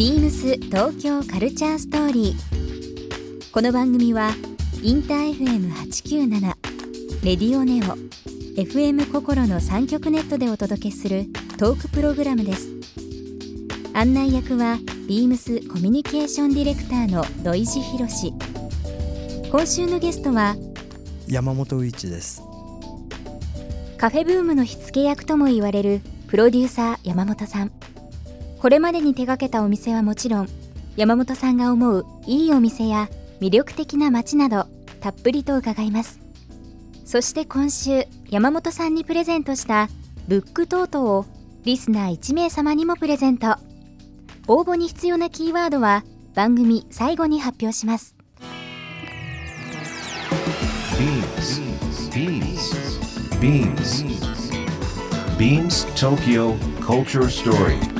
ビームス東京カルチャーストーリー。この番組はインター FM897 レディオネオ FM 心の三極ネットでお届けするトークプログラムです。案内役はビームスコミュニケーションディレクターの土井博志。今週のゲストは山本宇一ですカフェブームの火付け役とも言われるプロデューサー山本さんこれまでに手掛けたお店はもちろん山本さんが思ういいお店や魅力的な街などたっぷりと伺いますそして今週山本さんにプレゼントしたブックトートをリスナー1名様にもプレゼント応募に必要なキーワードは番組最後に発表します Beams. Beams. Beams Tokyo Culture Story.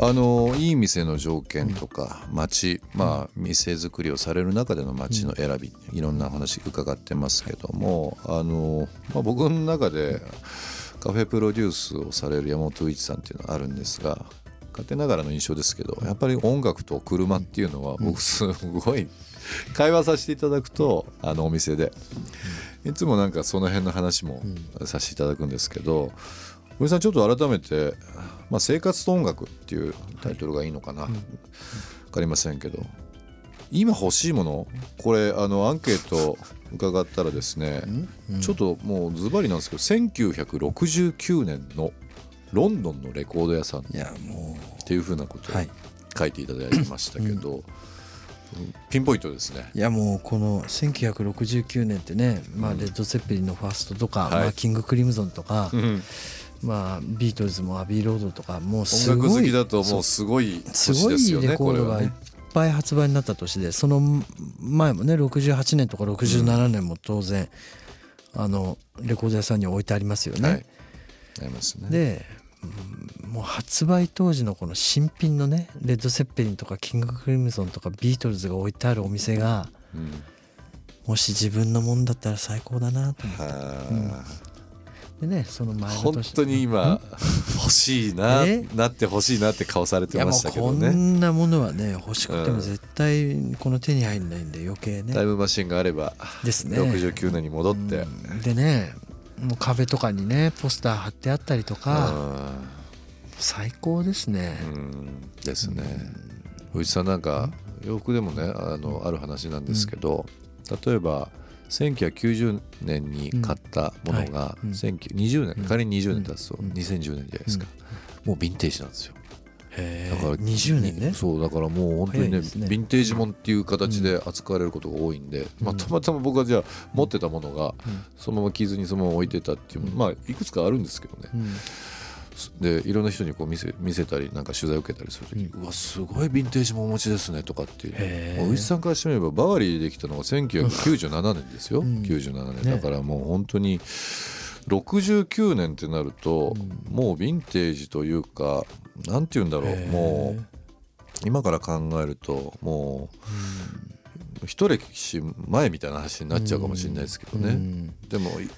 あのいい店の条件とか街、まあ店作りをされる中での街の選び、いろんなお話伺ってますけどもあの、まあ、僕の中でカフェプロデュースをされる山本一さんっていうのはあるんですが勝手ながらの印象ですけどやっぱり音楽と車っていうのは僕すごい会話させていただくとあのお店で。いつもなんかその辺の話もさせていただくんですけど森さんちょっと改めて「まあ、生活と音楽」っていうタイトルがいいのかな、分かりませんけど。今欲しいもの？これあのアンケート伺ったらですね、ちょっともうズバリなんですけど1969年のロンドンのレコード屋さんっいやもていうふうなことをはい書いていただいてましたけど、ピンポイントですね。ういやもうこの1969年ってね、まあ、レッド・ゼッペリンのファーストとか、はい。まあ、キング・クリムゾンとか、うんまあ、ビートルズもアビー・ロードとかもうす音楽好ごいきだともうすごい年すごいですよねレコードがいっ。ぱい発売になった年でその前もね68年とか67年も当然、あのレコード屋さんに置いてありますよね。はいありますね。でうんもう発売当時のこの新品のねレッド・セッペリンとかキング・クリムゾンとかビートルズが置いてあるお店がうんもし自分のもんだったら最高だなと思ってはでねその前あの年。本当に今欲しいな え？なって欲しいなって顔されてましたけこどね。んなものはね欲しくてうんも絶対この手に入んないんで余計ね。タイムマシンがあればですね。69年に戻って、うん。でねもう壁とかにねポスター貼ってあったりとか最高ですね。ですね。藤井さんなんか洋服でもねあのある話なんですけど、例えば1990年に買ったものがうん1920年仮に20年経つとうん。2010年じゃないですか、もうヴィンテージなんですよ。だから20年ね。そうだからもう本当にねヴィンテージもんっていう形で扱われることが多いんで、まあ、たまたま僕はじゃあ持ってたものがうん。そのまま着ずにそのまま置いてたっていう、まあいくつかあるんですけどね。うんでいろんな人にこう見せ見せたりなんか取材を受けたりするとき、うわすごいヴィンテージもお持ちですねとかっていう。へー。もう牛さんからしてみればバワリーできたのが1997年ですよ、うん。97年。ね。だからもう本当に69年ってなると、もうヴィンテージというかなんて言うんだろう。もう今から考えるともう一歴史前みたいな話になっちゃうかもしれないですけどね、うん。でもい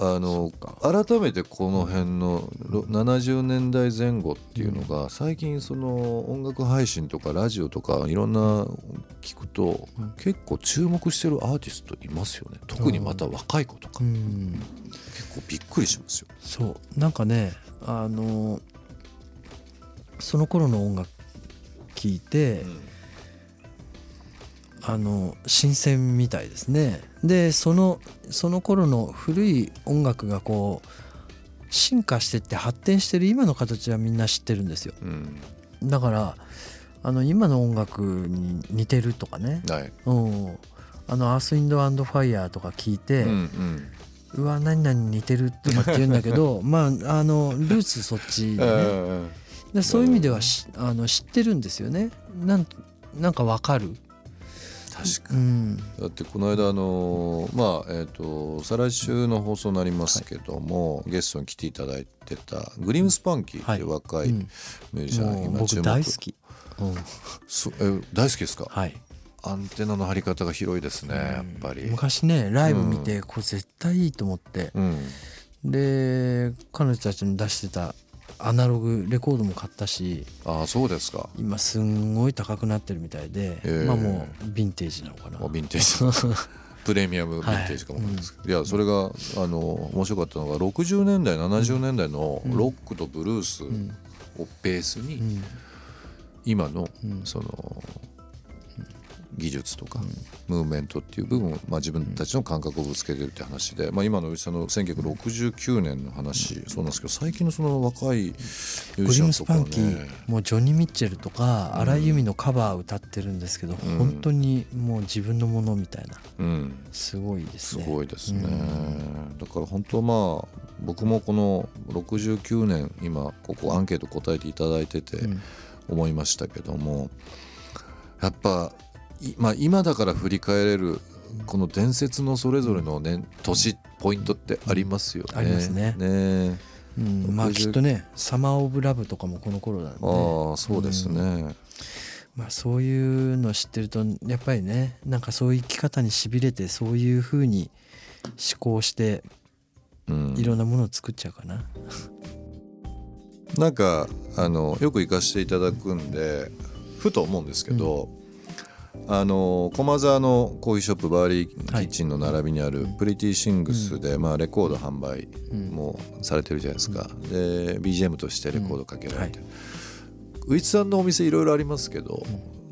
あの改めてこの辺のろ70年代前後っていうのが最近その音楽配信とかラジオとかいろんな聞くと結構注目してるアーティストいますよね。特にまた若い子とか。うん。結構びっくりしますよ。そう。なんかねあのその頃の音楽聴いて、あの新鮮みたいですね。でそのその頃の古い音楽がこう進化してって発展してる今の形はみんな知ってるんですよ。うん。だからあの今の音楽に似てるとかね、はい。うん、あのアース・インド・アンド・ファイヤーとか聞いて、うんうん。うわ何々に似てるとかって言うんだけど まああのルーツそっちで,、ね、でそういう意味ではしあの知ってるんですよね。なんなんかわかる確かに、うん。だってこの間あのまあえっ、と再来週の放送になりますけども、ゲストに来ていただいてたグリームスパンキーっていう若いうん。ミュージシャン、もう僕今注目。大好き、うん、そえ大好きですか？はい。アンテナの張り方が広いですねやっぱり、昔ねライブ見てこれ絶対いいと思って、うん。で彼女たちの出してたアナログレコードも買ったしああそうですか。今すんごい高くなってるみたいで、ええ。まあもうヴィンテージなのかな。ヴィンテージ。プレミアムヴィンテージかもわかんないですけど、い。やそれがあの面白かったのが60年代70年代のロックとブルースんをベースに、うん。今のうん。その技術とかムーブメントっていう部分を、まあ、自分たちの感覚をぶつけてるって話で、まあ、今の内さんの1969年の話そうなんですけど最近のその若いミュージシャンとかはスパンキーね。もうジョニー・ミッチェルとか荒井由実のカバー歌ってるんですけど、ん。本当にもう自分のものみたいな。うん。すごいですすねごいですね、だから本当まあ僕もこの69年今ここアンケート答えていただいててうん。思いましたけどもやっぱ、いまあ、今だから振り返れるこの伝説のそれぞれのね年ポイントってありますよね。ありますねねうんまあ60きっとね「サマー・オブ・ラブ」とかもこの頃なんでああそうですね。まあ、そういうの知ってるとやっぱりねなんかそういう生き方にしびれてそういうふうに思考してうんいろんなものを作っちゃうかな。なんかあのよく行かせていただくんでふと思うんですけど、あの駒沢のコーヒーショップバーリーキッチンの並びにあるプリティシングスで、まあ、レコード販売もされてるじゃないですか、で BGM としてレコードかけられて、ウイチさんのお店いろいろありますけど、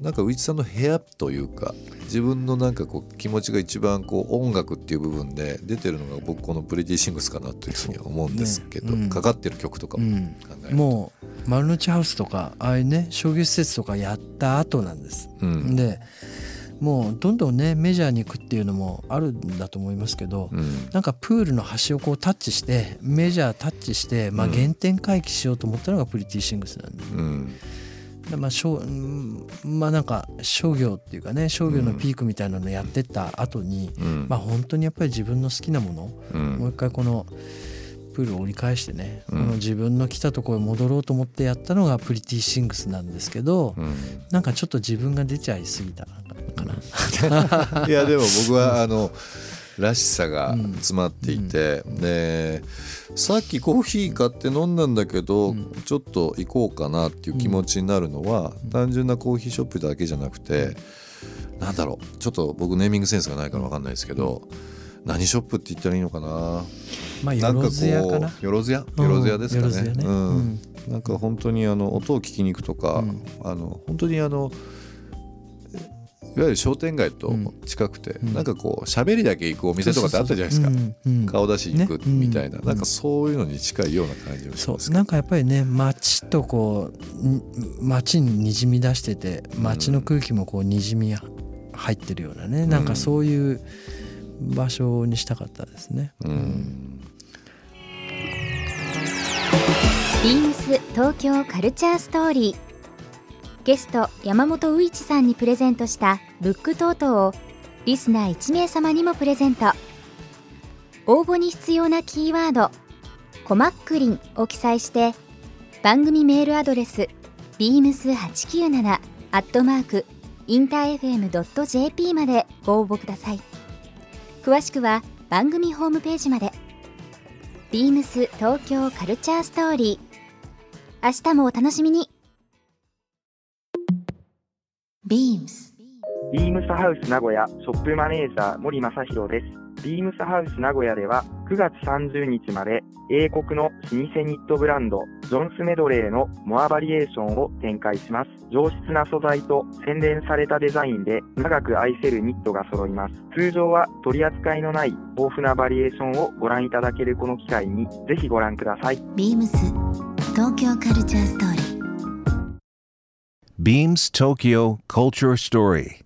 なんかウイチさんの部屋というか自分のなんかこう気持ちが一番こう音楽っていう部分で出てるのが僕この Pretty Things かなというふうには思うんですけど、ねうん。かかってる曲とかもうん。考えると。もう丸の内ハウスとかああいうね商業施設とかやった後なんです。うん。でもうどんどんねメジャーに行くっていうのもあるんだと思いますけど、うん。なんかプールの端をこうタッチしてメジャータッチして、まあ、うん。原点回帰しようと思ったのが Pretty Things なんで,、うん。でまあしょまあなんか商業っていうかね商業のピークみたいなのやってった後に、うん。まあ本当にやっぱり自分の好きなもの、うん。もう一回このプールを折り返してね、うん。自分の来たところに戻ろうと思ってやったのがプリティシングスなんですけど、うん。なんかちょっと自分が出ちゃいすぎたかな。いやでも僕はあのらしさが詰まっていて、でさっきコーヒー買って飲んだんだけど、ちょっと行こうかなっていう気持ちになるのは、単純なコーヒーショップだけじゃなくて、なんだろうちょっと僕ネーミングセンスがないから分かんないですけど、何ショップって言ったらいいのかな？まあよろなんかこずやかな。うよろずや？うん。よろずやですかね。ん。うん。なんか本当にあの音を聞きに行くとか、うん。あの本当にあのいわゆる商店街と近くて、ん。なんかこう喋りだけ行くお店とかってあったじゃないですか、うん。うん。顔出しに行くねみたいな、うん。なんかそういうのに近いような感じがしますなんかやっぱりね街とこうん街ににじみ出してて街の空気もこうにじみ入ってるようなね、なんかそういう場所にしたかったですね。ビームス東京カルチャーストーリーゲスト山本ういちさんにプレゼントしたブックトートをリスナー1名様にもプレゼント。応募に必要なキーワード「コマックリン」を記載して番組メールアドレス beams897 アットマークインター FM.jp までご応募ください。詳しくは番組ホームページまで。ビームス東京カルチャーストーリー。明日もお楽しみに。BEAMS ビームスハウス名古屋ショップマネージャー森正弘です。ビームスハウス名古屋では9月30日まで英国の老舗ニットブランドジョンスメドレーのモアバリエーションを展開します。上質な素材と洗練されたデザインで長く愛せるニットが揃います。通常は取り扱いのない豊富なバリエーションをご覧いただけるこの機会にぜひご覧ください。BEAMS 東京カルチャーストーリー Beams Tokyo Culture Story.